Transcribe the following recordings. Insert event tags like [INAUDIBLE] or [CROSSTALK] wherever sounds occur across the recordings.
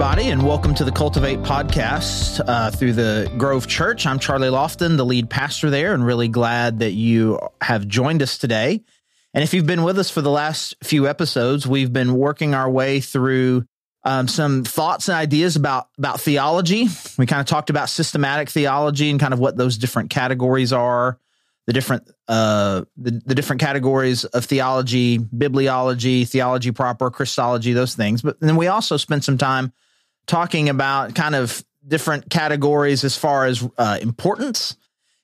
everybody, and welcome to the Cultivate podcast uh, through the Grove Church. I'm Charlie Lofton, the lead pastor there, and really glad that you have joined us today. And if you've been with us for the last few episodes, we've been working our way through um, some thoughts and ideas about about theology. We kind of talked about systematic theology and kind of what those different categories are, the different uh, the, the different categories of theology, bibliology, theology proper, Christology, those things. But then we also spent some time talking about kind of different categories as far as uh, importance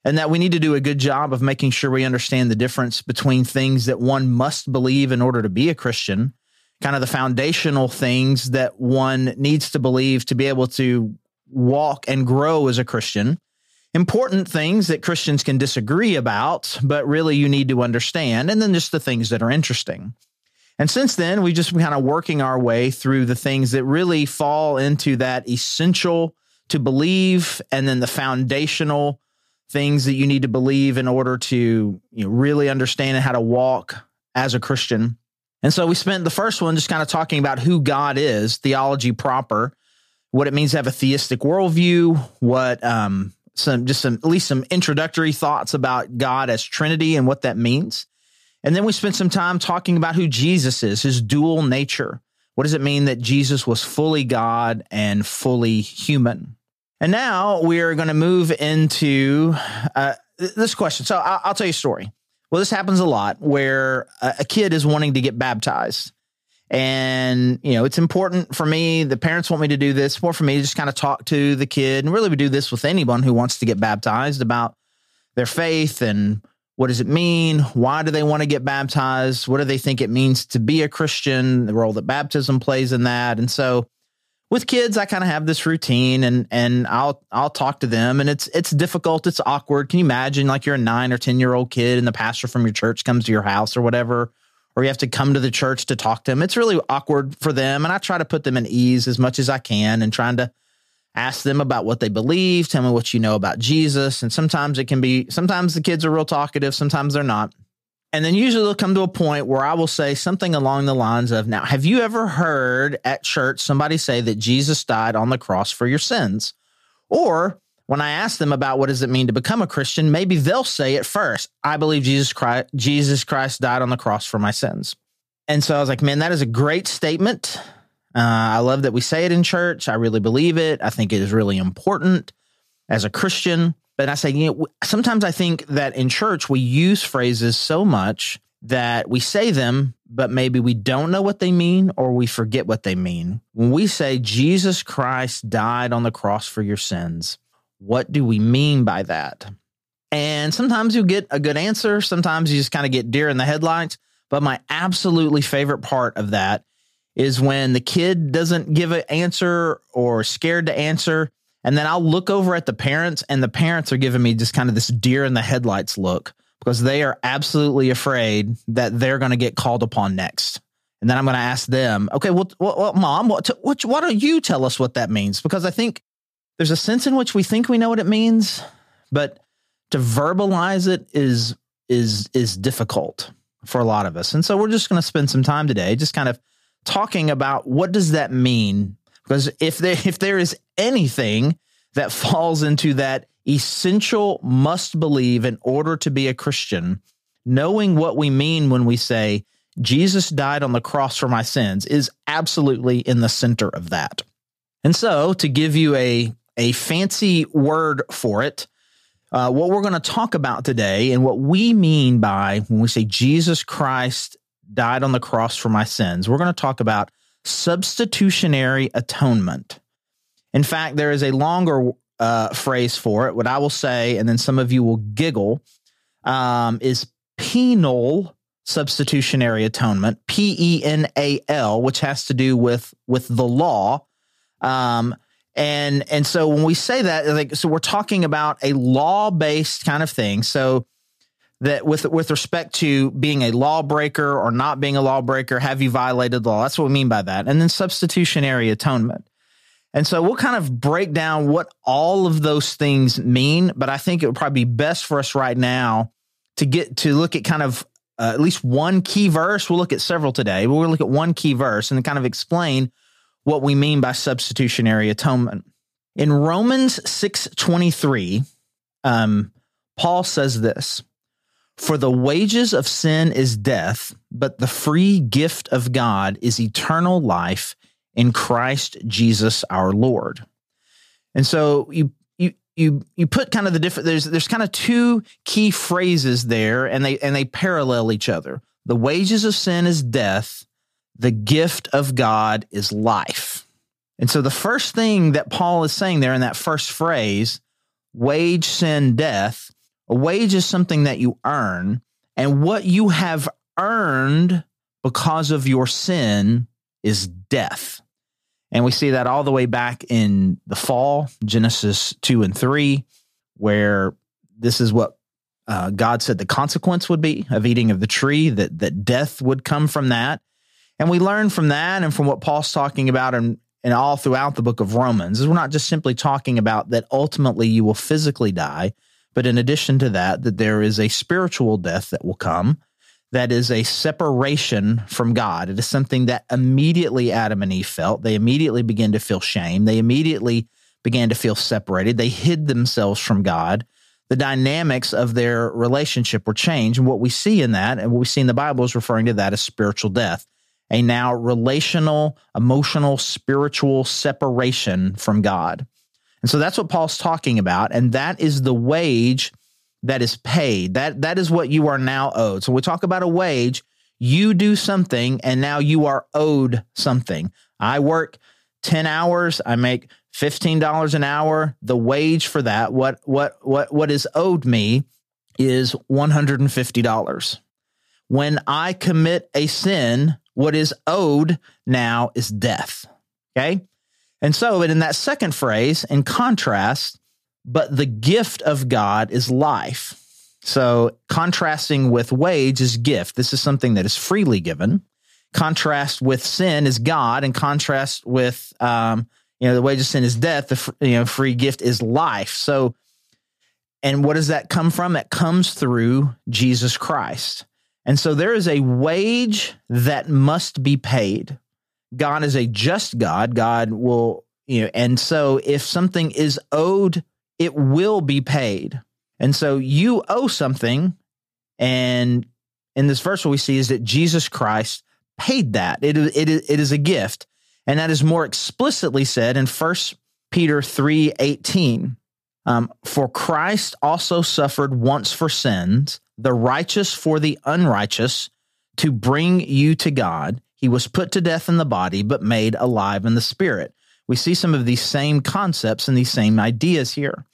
and that we need to do a good job of making sure we understand the difference between things that one must believe in order to be a Christian, kind of the foundational things that one needs to believe to be able to walk and grow as a Christian, important things that Christians can disagree about, but really you need to understand, and then just the things that are interesting. And since then, we've just been kind of working our way through the things that really fall into that essential to believe, and then the foundational things that you need to believe in order to you know, really understand how to walk as a Christian. And so we spent the first one just kind of talking about who God is, theology proper, what it means to have a theistic worldview, what um, some just some at least some introductory thoughts about God as Trinity and what that means. And then we spent some time talking about who Jesus is, his dual nature. What does it mean that Jesus was fully God and fully human? And now we are going to move into uh, this question. So I'll, tell you a story. Well, this happens a lot where a, a kid is wanting to get baptized. And, you know, it's important for me. The parents want me to do this, more for me to just kind of talk to the kid. And really, we do this with anyone who wants to get baptized about their faith and what does it mean? Why do they want to get baptized? What do they think it means to be a Christian? The role that baptism plays in that. And so, with kids, I kind of have this routine and and I'll I'll talk to them and it's it's difficult, it's awkward. Can you imagine like you're a nine or ten year old kid and the pastor from your church comes to your house or whatever, or you have to come to the church to talk to them. It's really awkward for them. And I try to put them at ease as much as I can and trying to ask them about what they believe, tell me what you know about Jesus. And sometimes it can be sometimes the kids are real talkative, sometimes they're not. And then usually they'll come to a point where I will say something along the lines of, Now, have you ever heard at church somebody say that Jesus died on the cross for your sins? Or when I ask them about what does it mean to become a Christian, maybe they'll say it first. I believe Jesus Christ, Jesus Christ died on the cross for my sins. And so I was like, man, that is a great statement. Uh, I love that we say it in church. I really believe it. I think it is really important as a Christian. But I say, you know, sometimes I think that in church we use phrases so much that we say them, but maybe we don't know what they mean or we forget what they mean. When we say Jesus Christ died on the cross for your sins, what do we mean by that? And sometimes you get a good answer. Sometimes you just kind of get deer in the headlights. But my absolutely favorite part of that is when the kid doesn't give an answer or scared to answer and then I'll look over at the parents, and the parents are giving me just kind of this deer in the headlights look because they are absolutely afraid that they're going to get called upon next. And then I'm going to ask them, okay, well, well, mom, what, what, why don't you tell us what that means? Because I think there's a sense in which we think we know what it means, but to verbalize it is is is difficult for a lot of us. And so we're just going to spend some time today just kind of talking about what does that mean because if there if there is anything that falls into that essential must believe in order to be a Christian, knowing what we mean when we say Jesus died on the cross for my sins is absolutely in the center of that. And so, to give you a a fancy word for it, uh, what we're going to talk about today and what we mean by when we say Jesus Christ died on the cross for my sins, we're going to talk about substitutionary atonement. In fact, there is a longer uh, phrase for it. What I will say, and then some of you will giggle, um, is penal substitutionary atonement, P E N A L, which has to do with with the law. Um, and and so when we say that, like, so we're talking about a law based kind of thing. So that with with respect to being a lawbreaker or not being a lawbreaker, have you violated the law? That's what we mean by that. And then substitutionary atonement. And so we'll kind of break down what all of those things mean, but I think it would probably be best for us right now to get to look at kind of uh, at least one key verse. We'll look at several today, but we'll look at one key verse and kind of explain what we mean by substitutionary atonement. In Romans 6:23, um, Paul says this, "For the wages of sin is death, but the free gift of God is eternal life in Christ Jesus our Lord." And so you you you you put kind of the different there's there's kind of two key phrases there and they and they parallel each other. The wages of sin is death, the gift of God is life. And so the first thing that Paul is saying there in that first phrase, wage sin death, a wage is something that you earn, and what you have earned because of your sin is death. And we see that all the way back in the fall, Genesis 2 and 3, where this is what uh, God said the consequence would be of eating of the tree, that, that death would come from that. And we learn from that and from what Paul's talking about in, and all throughout the book of Romans is we're not just simply talking about that ultimately you will physically die, but in addition to that, that there is a spiritual death that will come that is a separation from God. It is something that immediately Adam and Eve felt. They immediately began to feel shame. They immediately began to feel separated. They hid themselves from God. The dynamics of their relationship were changed. And what we see in that, and what we see in the Bible, is referring to that as spiritual death a now relational, emotional, spiritual separation from God. And so that's what Paul's talking about. And that is the wage that is paid. That, that is what you are now owed. So we talk about a wage. You do something and now you are owed something. I work 10 hours. I make $15 an hour. The wage for that, what, what, what, what is owed me is $150. When I commit a sin, what is owed now is death. Okay. And so, in that second phrase, in contrast, but the gift of God is life. So, contrasting with wage is gift. This is something that is freely given. Contrast with sin is God, and contrast with, um, you know, the wage of sin is death. The you know free gift is life. So, and what does that come from? That comes through Jesus Christ. And so there is a wage that must be paid. God is a just God. God will, you know, and so if something is owed, it will be paid. And so you owe something. And in this verse, what we see is that Jesus Christ paid that. It, it, it is a gift. And that is more explicitly said in 1 Peter 3 18. Um, for Christ also suffered once for sins the righteous for the unrighteous to bring you to God. He was put to death in the body, but made alive in the spirit. We see some of these same concepts and these same ideas here.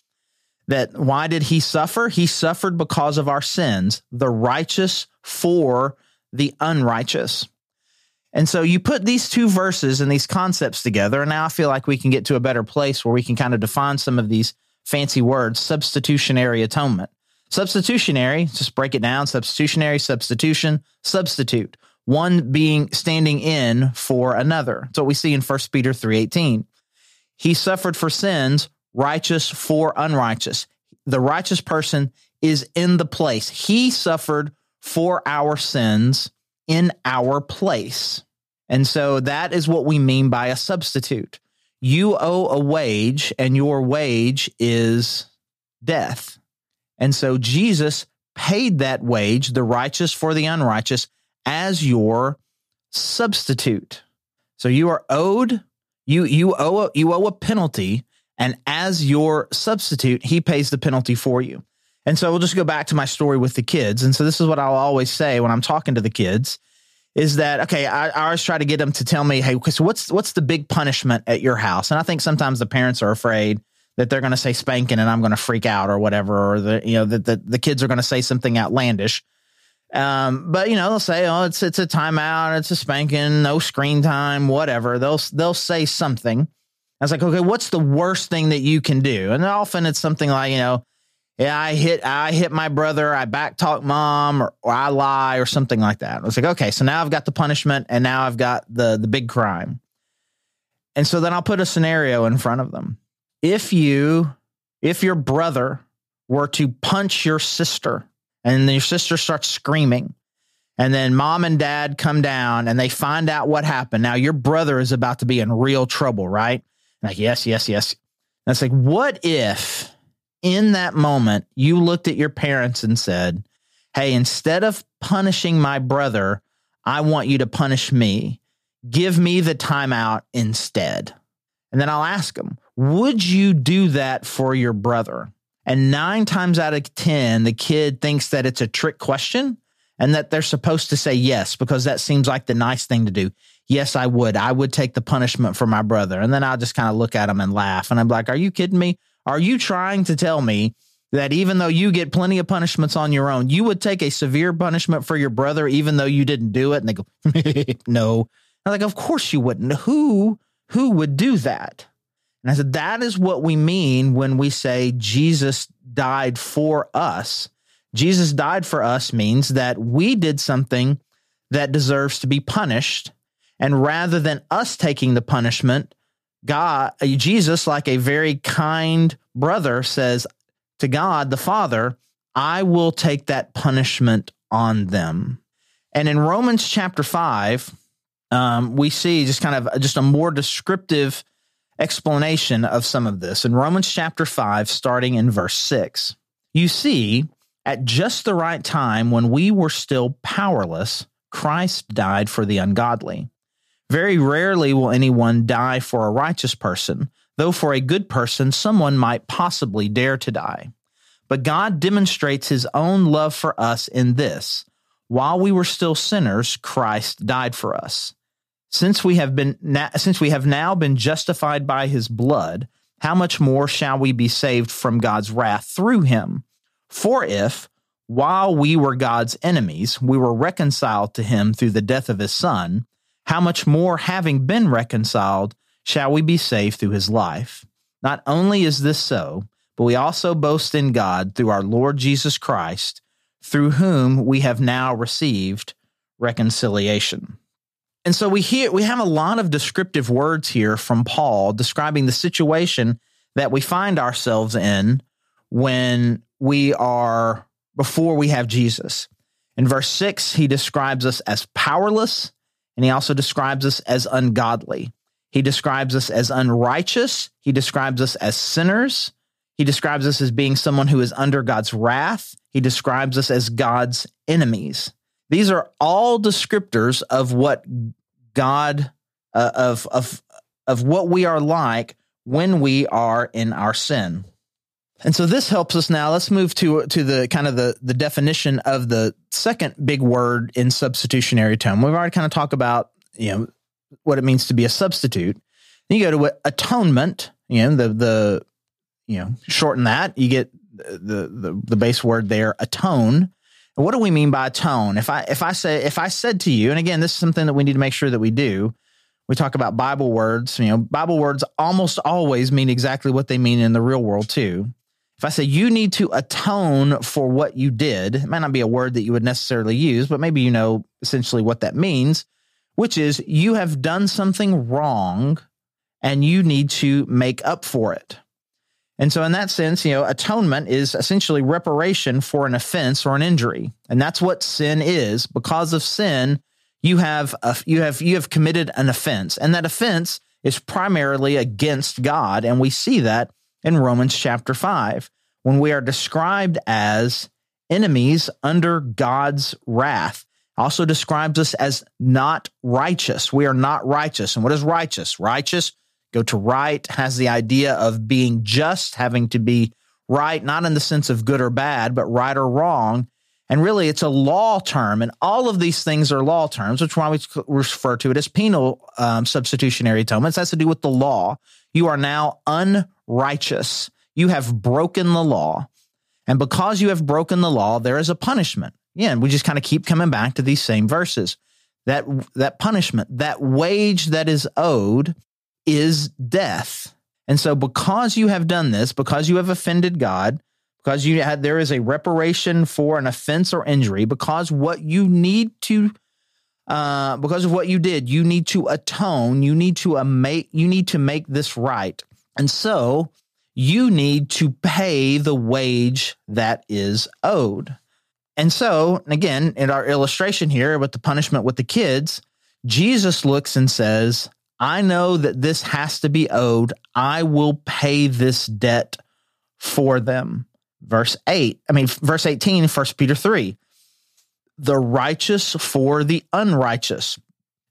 That why did he suffer? He suffered because of our sins, the righteous for the unrighteous. And so you put these two verses and these concepts together, and now I feel like we can get to a better place where we can kind of define some of these fancy words substitutionary atonement. Substitutionary, just break it down substitutionary, substitution, substitute. One being standing in for another. That's what we see in 1 Peter 3:18. He suffered for sins, righteous for unrighteous. The righteous person is in the place. He suffered for our sins in our place. And so that is what we mean by a substitute. You owe a wage, and your wage is death. And so Jesus paid that wage, the righteous for the unrighteous, as your substitute. So you are owed, you you owe a, you owe a penalty, and as your substitute, he pays the penalty for you. And so we'll just go back to my story with the kids. And so this is what I'll always say when I'm talking to the kids is that okay? I, I always try to get them to tell me, hey, so what's what's the big punishment at your house? And I think sometimes the parents are afraid that they're going to say spanking and I'm going to freak out or whatever, or the you know that the, the kids are going to say something outlandish. Um, but you know they'll say, oh, it's it's a timeout, it's a spanking, no screen time, whatever. They'll they'll say something. I was like, okay, what's the worst thing that you can do? And often it's something like, you know, yeah, I hit I hit my brother, I backtalk mom, or, or I lie, or something like that. I was like, okay, so now I've got the punishment, and now I've got the the big crime. And so then I'll put a scenario in front of them if you if your brother were to punch your sister and then your sister starts screaming And then mom and dad come down and they find out what happened. Now your brother is about to be in real trouble, right? Like, yes, yes, yes. And it's like, what if in that moment you looked at your parents and said, Hey, instead of punishing my brother, I want you to punish me. Give me the timeout instead. And then I'll ask them, Would you do that for your brother? And nine times out of 10, the kid thinks that it's a trick question and that they're supposed to say yes because that seems like the nice thing to do. Yes, I would. I would take the punishment for my brother. And then I'll just kind of look at them and laugh. And I'm like, Are you kidding me? Are you trying to tell me that even though you get plenty of punishments on your own, you would take a severe punishment for your brother even though you didn't do it? And they go, [LAUGHS] No. I'm like, Of course you wouldn't. Who who would do that? And I said, that is what we mean when we say Jesus died for us. Jesus died for us means that we did something that deserves to be punished. And rather than us taking the punishment, God, Jesus, like a very kind brother, says to God the Father, I will take that punishment on them. And in Romans chapter 5, um, we see just kind of just a more descriptive explanation of some of this in Romans chapter 5, starting in verse 6. You see, at just the right time when we were still powerless, Christ died for the ungodly. Very rarely will anyone die for a righteous person, though for a good person, someone might possibly dare to die. But God demonstrates his own love for us in this while we were still sinners, Christ died for us. Since we have been since we have now been justified by his blood, how much more shall we be saved from God's wrath through him? For if while we were God's enemies, we were reconciled to him through the death of his son, how much more having been reconciled shall we be saved through his life? Not only is this so, but we also boast in God through our Lord Jesus Christ, through whom we have now received reconciliation. And so we hear we have a lot of descriptive words here from Paul describing the situation that we find ourselves in when we are before we have Jesus. In verse 6, he describes us as powerless and he also describes us as ungodly. He describes us as unrighteous, he describes us as sinners. He describes us as being someone who is under God's wrath. He describes us as God's enemies. These are all descriptors of what God uh, of of of what we are like when we are in our sin. And so this helps us now. Let's move to to the kind of the the definition of the second big word in substitutionary atonement. We've already kind of talked about you know what it means to be a substitute. Then you go to atonement. You know the the you know shorten that you get the the the base word there atone what do we mean by tone? If I if I say if I said to you, and again, this is something that we need to make sure that we do. We talk about Bible words. You know, Bible words almost always mean exactly what they mean in the real world too. If I say you need to atone for what you did, it might not be a word that you would necessarily use, but maybe you know essentially what that means, which is you have done something wrong and you need to make up for it. And so, in that sense, you know, atonement is essentially reparation for an offense or an injury, and that's what sin is. Because of sin, you have a, you have you have committed an offense, and that offense is primarily against God, and we see that in Romans chapter five when we are described as enemies under God's wrath. Also describes us as not righteous. We are not righteous. And what is righteous? Righteous Go to right has the idea of being just, having to be right, not in the sense of good or bad, but right or wrong. And really, it's a law term. And all of these things are law terms, which is why we refer to it as penal um, substitutionary atonement. It has to do with the law. You are now unrighteous. You have broken the law. And because you have broken the law, there is a punishment. Yeah, and we just kind of keep coming back to these same verses. That that punishment, that wage that is owed is death. And so, because you have done this, because you have offended God, because you had there is a reparation for an offense or injury, because what you need to, uh, because of what you did, you need to atone. You need to make you need to make this right, and so you need to pay the wage that is owed. And so, again, in our illustration here with the punishment with the kids, Jesus looks and says, I know that this has to be owed. I will pay this debt for them. Verse 8, I mean, verse 18, 1 Peter 3. The righteous for the unrighteous.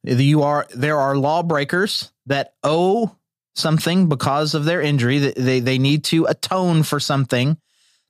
You are there are lawbreakers that owe something because of their injury. They, they need to atone for something.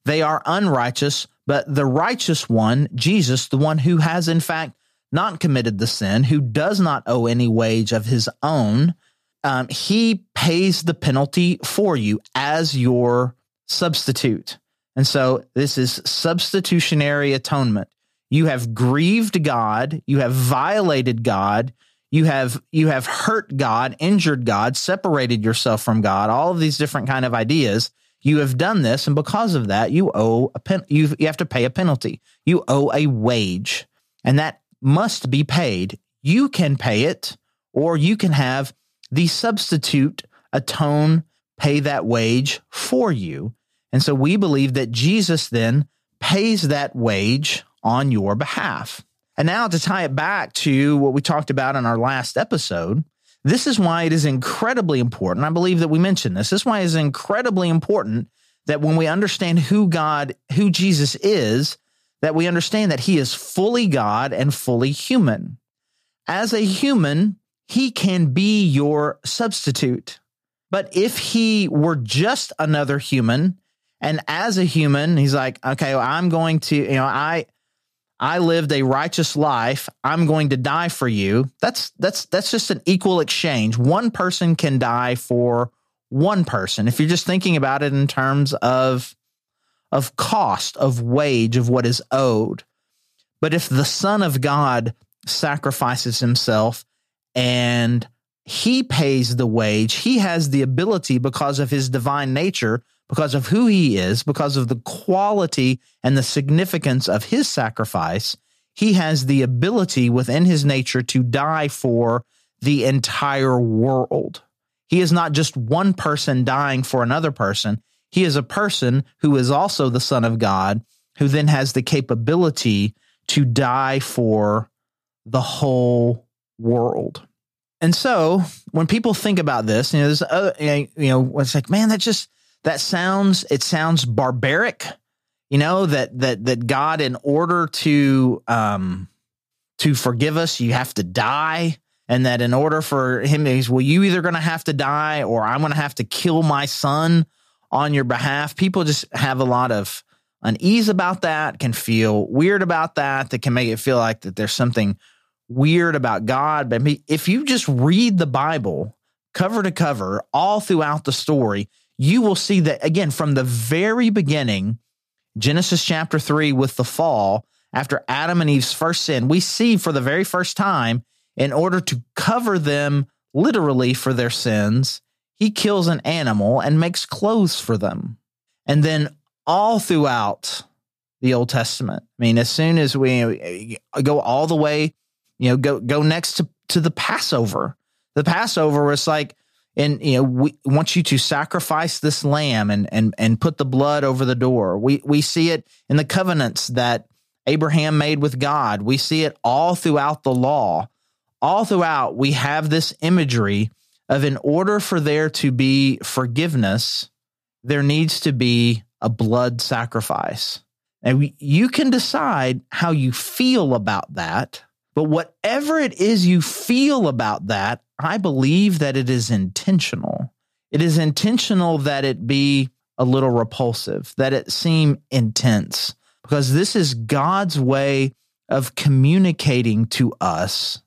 They are unrighteous, but the righteous one, Jesus, the one who has in fact not committed the sin, who does not owe any wage of his own, um, he pays the penalty for you as your substitute. And so this is substitutionary atonement. You have grieved God, you have violated God, you have you have hurt God, injured God, separated yourself from God, all of these different kind of ideas. You have done this, and because of that, you owe a pen. You you have to pay a penalty. You owe a wage, and that must be paid. You can pay it, or you can have the substitute atone, pay that wage for you. And so we believe that Jesus then pays that wage on your behalf. And now to tie it back to what we talked about in our last episode, this is why it is incredibly important. I believe that we mentioned this. This is why it is incredibly important that when we understand who God, who Jesus is, that we understand that he is fully God and fully human. As a human, he can be your substitute. But if he were just another human, and as a human, he's like, okay, well, I'm going to, you know, I, I lived a righteous life. I'm going to die for you. That's that's that's just an equal exchange. One person can die for one person. If you're just thinking about it in terms of of cost, of wage, of what is owed. But if the Son of God sacrifices himself and he pays the wage, he has the ability because of his divine nature because of who he is, because of the quality and the significance of his sacrifice, he has the ability within his nature to die for the entire world. He is not just one person dying for another person. He is a person who is also the Son of God, who then has the capability to die for the whole world. And so when people think about this, you know, other, you know, it's like, man, that just, that sounds it sounds barbaric you know that that that god in order to um to forgive us you have to die and that in order for him he's well you either going to have to die or i'm going to have to kill my son on your behalf. People just have a lot of unease about that can feel weird about that that can make it feel like that there's something weird about god. But if you just read the bible cover to cover all throughout the story you will see that again from the very beginning, Genesis chapter 3 with the fall, after Adam and Eve's first sin, we see for the very first time, in order to cover them literally for their sins, he kills an animal and makes clothes for them. And then all throughout the Old Testament, I mean, as soon as we uh, go all the way, you know, go go next to, to the Passover. The Passover was like and you know we want you to sacrifice this lamb and and and put the blood over the door we we see it in the covenants that abraham made with god we see it all throughout the law all throughout we have this imagery of in order for there to be forgiveness there needs to be a blood sacrifice and you can decide how you feel about that but whatever it is you feel about that I believe that it is intentional. It is intentional that it be a little repulsive, that it seem intense, because this is God's way of communicating to us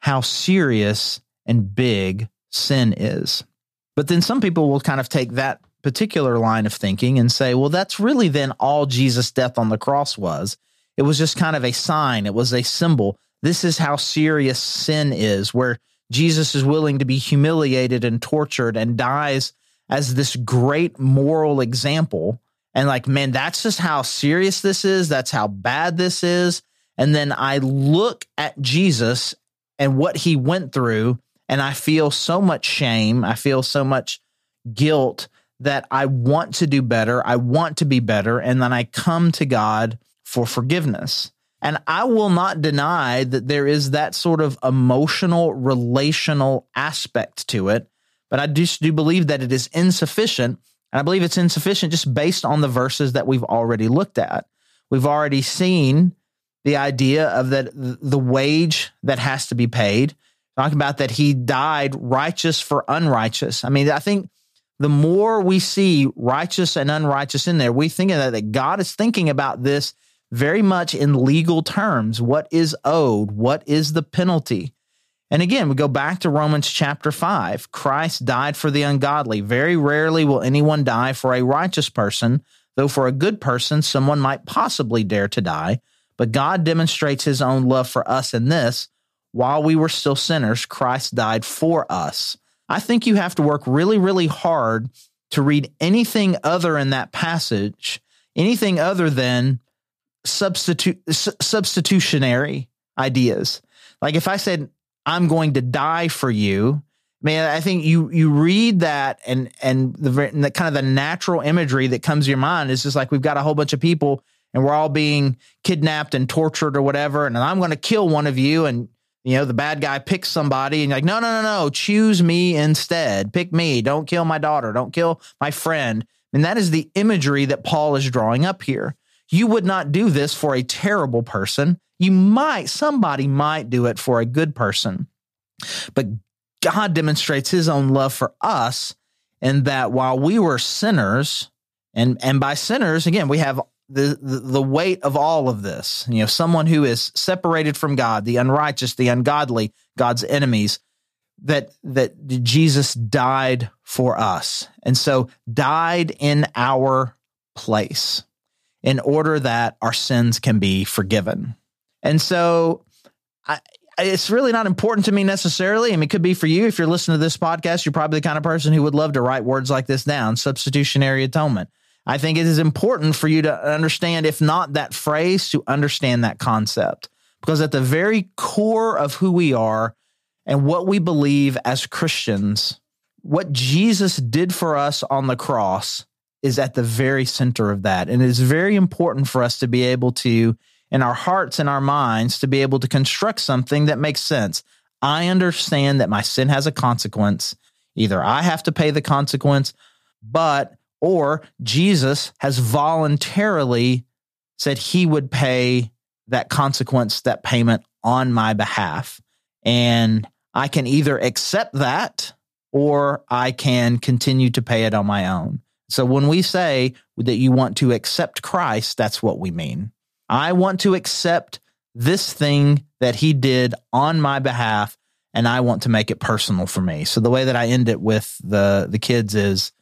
how serious and big sin is. But then some people will kind of take that particular line of thinking and say, well, that's really then all Jesus' death on the cross was. It was just kind of a sign, it was a symbol. This is how serious sin is, where Jesus is willing to be humiliated and tortured and dies as this great moral example. And like, man, that's just how serious this is. That's how bad this is. And then I look at Jesus and what he went through, and I feel so much shame. I feel so much guilt that I want to do better. I want to be better. And then I come to God for forgiveness. And I will not deny that there is that sort of emotional, relational aspect to it, but I just do believe that it is insufficient. And I believe it's insufficient just based on the verses that we've already looked at. We've already seen the idea of that the wage that has to be paid, talking about that he died righteous for unrighteous. I mean, I think the more we see righteous and unrighteous in there, we think that, that God is thinking about this very much in legal terms. What is owed? What is the penalty? And again, we go back to Romans chapter 5. Christ died for the ungodly. Very rarely will anyone die for a righteous person, though for a good person, someone might possibly dare to die. But God demonstrates his own love for us in this while we were still sinners, Christ died for us. I think you have to work really, really hard to read anything other in that passage, anything other than substitute substitutionary ideas. Like if I said I'm going to die for you, man, I think you you read that and and the, and the kind of the natural imagery that comes to your mind is just like we've got a whole bunch of people and we're all being kidnapped and tortured or whatever, and I'm going to kill one of you and you know the bad guy picks somebody and you're like no no no no choose me instead. Pick me. Don't kill my daughter. Don't kill my friend. And that is the imagery that paul is drawing up here. You would not do this for a terrible person. You might, somebody might do it for a good person. But God demonstrates his own love for us in that while we were sinners, and, and by sinners, again, we have the, the, weight of all of this. You know, someone who is separated from God, the unrighteous, the ungodly, God's enemies, that that Jesus died for us. And so died in our place in order that our sins can be forgiven. And so I, it's really not important to me necessarily. I mean, it could be for you. If you're listening to this podcast, you're probably the kind of person who would love to write words like this down substitutionary atonement. I think it is important for you to understand, if not that phrase, to understand that concept. Because at the very core of who we are and what we believe as Christians, what Jesus did for us on the cross is at the very center of that. And it is very important for us to be able to, in our hearts and our minds, to be able to construct something that makes sense. I understand that my sin has a consequence. Either I have to pay the consequence, but, or Jesus has voluntarily said he would pay that consequence, that payment on my behalf. And I can either accept that or I can continue to pay it on my own. So when we say that you want to accept Christ, that's what we mean. I want to accept this thing that he did on my behalf and I want to make it personal for me. So the way that I end it with the the kids is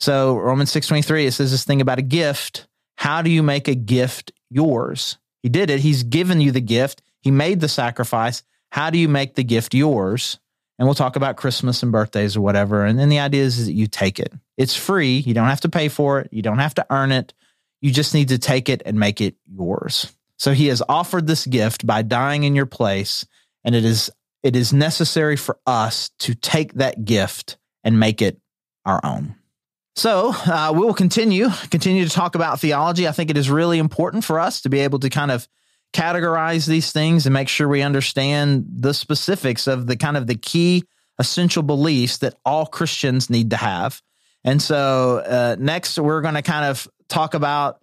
so Romans 6:23 it says this thing about a gift. How do you make a gift yours? He did it. He's given you the gift. He made the sacrifice. How do you make the gift yours? and we'll talk about Christmas and birthdays or whatever. And then the idea is, is that you take it. It's free. You don't have to pay for it. You don't have to earn it. You just need to take it and make it yours. So he has offered this gift by dying in your place, and it is it is necessary for us to take that gift and make it our own. So uh, we will continue continue to talk about theology. I think it is really important for us to be able to kind of categorize these things and make sure we understand the specifics of the kind of the key essential beliefs that all Christians need to have. And so uh, next we're going to kind of talk about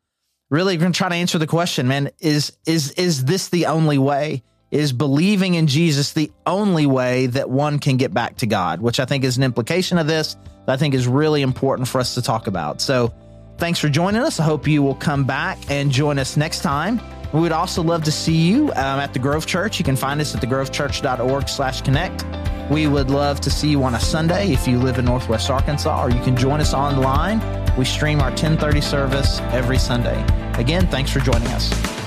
really going to try to answer the question, man, is is is this the only way? Is believing in Jesus the only way that one can get back to God, which I think is an implication of this that I think is really important for us to talk about. So thanks for joining us. I hope you will come back and join us next time. We would also love to see you um, at the Grove Church. You can find us at thegrovechurch.org slash connect. We would love to see you on a Sunday if you live in Northwest Arkansas, or you can join us online. We stream our 1030 service every Sunday. Again, thanks for joining us.